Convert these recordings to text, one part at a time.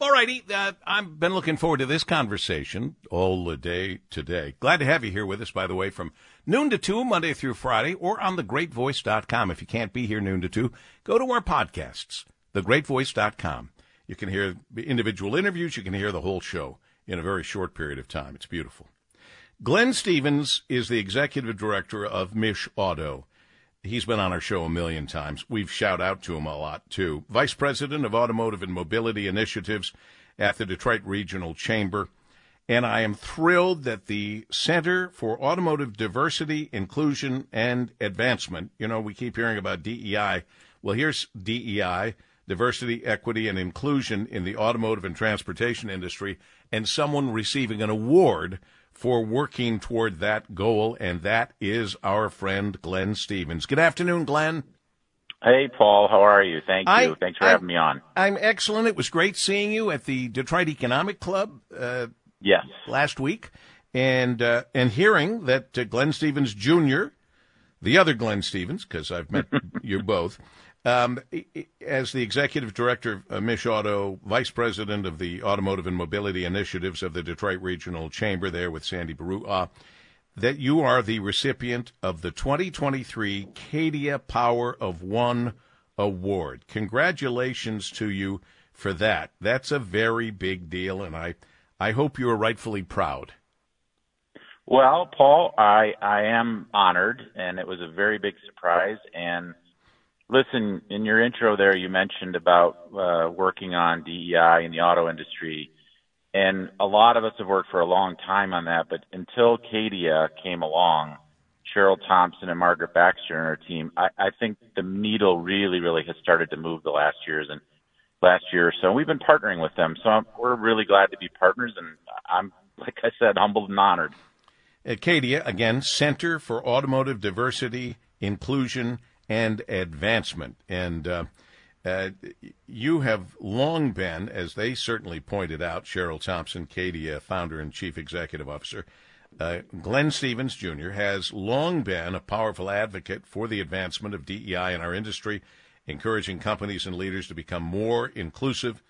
All righty. Uh, I've been looking forward to this conversation all the day today. Glad to have you here with us, by the way, from noon to 2, Monday through Friday, or on thegreatvoice.com. If you can't be here noon to 2, go to our podcasts, thegreatvoice.com. You can hear individual interviews. You can hear the whole show in a very short period of time. It's beautiful. Glenn Stevens is the executive director of MICHauto. He's been on our show a million times. We've shout out to him a lot too. Vice President of Automotive and Mobility Initiatives at the Detroit Regional Chamber. And I am thrilled that the Center for Automotive Diversity, Inclusion, and Advancement, you know, we keep hearing about DEI. Well, here's DEI, Diversity, Equity, and Inclusion in the Automotive and Transportation Industry, and someone receiving an award for working toward that goal, and that is our friend Glenn Stevens. Good afternoon, Glenn. Hey, Paul. How are you? Thank you. Thanks for I, having me on. I'm excellent. It was great seeing you at the Detroit Economic Club. Uh, yes. Last week, and uh, and hearing that uh, Glenn Stevens Jr., the other Glenn Stevens, because I've met you both, um, as the executive director of MICHauto, vice president of the Automotive and Mobility Initiatives of the Detroit Regional Chamber, there with Sandy Baruah, uh, that you are the recipient of the 2023 CADIA Power of One Award. Congratulations to you for that. That's a very big deal, and I, I hope you are rightfully proud. Well, Paul, I, I am honored, and it was a very big surprise, and – Listen, in your intro there, you mentioned about uh, working on DEI in the auto industry, and a lot of us have worked for a long time on that. But until CADIA came along, Cheryl Thompson and Margaret Baxter and our team, I, I think the needle really, really has started to move the last years and last year or so. We've been partnering with them, so I'm, we're really glad to be partners, and I'm, like I said, humbled and honored. At CADIA, again, Center for Automotive Diversity, Inclusion, and advancement. And uh, uh, you have long been, as they certainly pointed out, Cheryl Thompson, CADIA, founder and chief executive officer. Uh, Glenn Stevens Jr. has long been a powerful advocate for the advancement of DEI in our industry, encouraging companies and leaders to become more inclusive.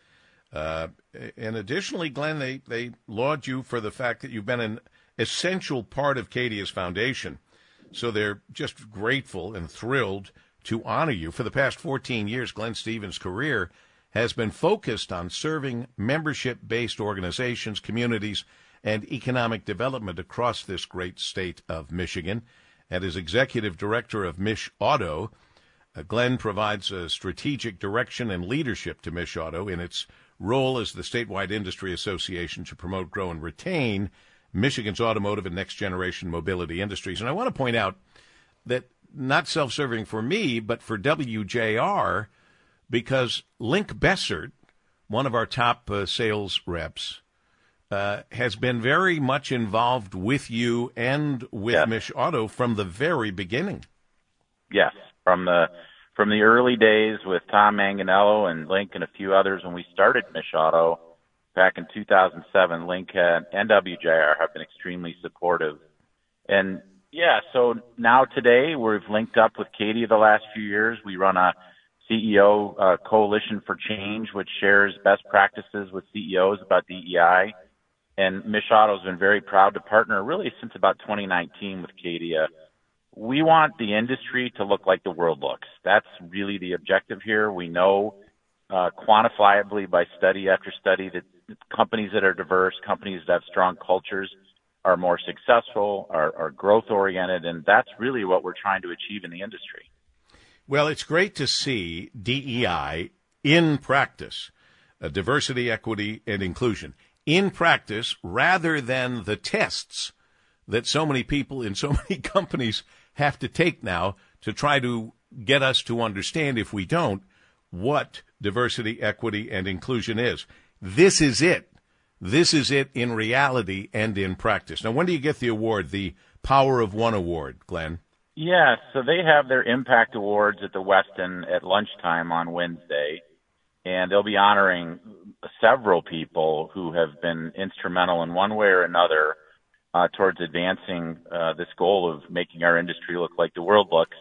Uh, and additionally, Glenn, they, they laud you for the fact that you've been an essential part of CADIA's foundation so they're just grateful and thrilled to honor you. For the past 14 years, Glenn Stevens' career has been focused on serving membership based organizations, communities, and economic development across this great state of Michigan. And as executive director of MICHauto, uh, Glenn provides a strategic direction and leadership to MICHauto in its role as the statewide industry association to promote, grow, and retain Michigan's automotive and next generation mobility industries. And I want to point out that not self serving for me, but for WJR, because Link Bessert, one of our top uh, sales reps, uh, has been very much involved with you and with yes. MICHauto from the very beginning. Yes, from the from the early days with Tom Manganello and Link and a few others when we started MICHauto back in 2007, Link and WJR have been extremely supportive. And yeah, so now today we've linked up with CADIA the last few years. We run a CEO uh, coalition for change, which shares best practices with CEOs about DEI. And Mish has been very proud to partner really since about 2019 with CADIA. We want the industry to look like the world looks. That's really the objective here. We know uh, quantifiably by study after study that companies that are diverse, companies that have strong cultures are more successful, are, are growth oriented, and that's really what we're trying to achieve in the industry. Well, it's great to see DEI in practice, uh, diversity, equity, and inclusion in practice rather than the tests that so many people in so many companies have to take now to try to get us to understand, if we don't, what diversity, equity, and inclusion is. This is it. This is it in reality and in practice. Now, when do you get the award, the Power of One Award, Glenn? Yeah, so they have their Impact Awards at the Westin at lunchtime on Wednesday, and they'll be honoring several people who have been instrumental in one way or another uh, towards advancing uh, this goal of making our industry look like the world looks,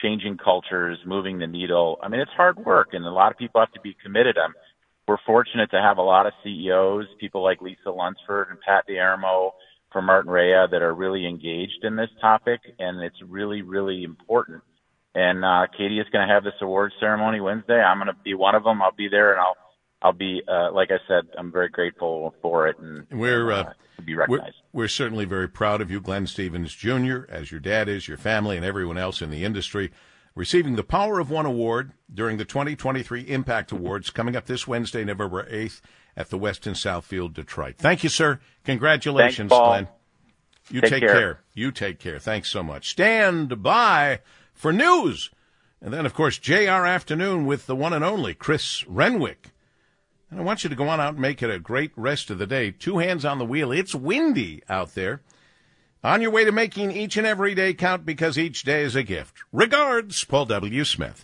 changing cultures, moving the needle. I mean, it's hard work, and a lot of people have to be committed. I'm we're fortunate to have a lot of CEOs, people like Lisa Lunsford and Pat D'Eramo from Martinrea that are really engaged in this topic, and it's really, really important. And uh, CADIA is going to have this award ceremony Wednesday. I'm going to be one of them. I'll be there, and I'll I'll be uh, like I said, I'm very grateful for it, and we're uh, to be recognized. We're, we're certainly very proud of you, Glenn Stevens Jr., as your dad is, your family, and everyone else in the industry receiving the Power of One Award during the 2023 Impact Awards coming up this Wednesday, November 8th at the Westin Southfield, Detroit. Thank you, sir. Congratulations, Thanks, Glenn. You take, take care. care. You take care. Thanks so much. Stand by for news. And then, of course, JR Afternoon with the one and only Chris Renwick. And I want you to go on out and make it a great rest of the day. Two hands on the wheel. It's windy out there. On your way to making each and every day count because each day is a gift. Regards, Paul W. Smith.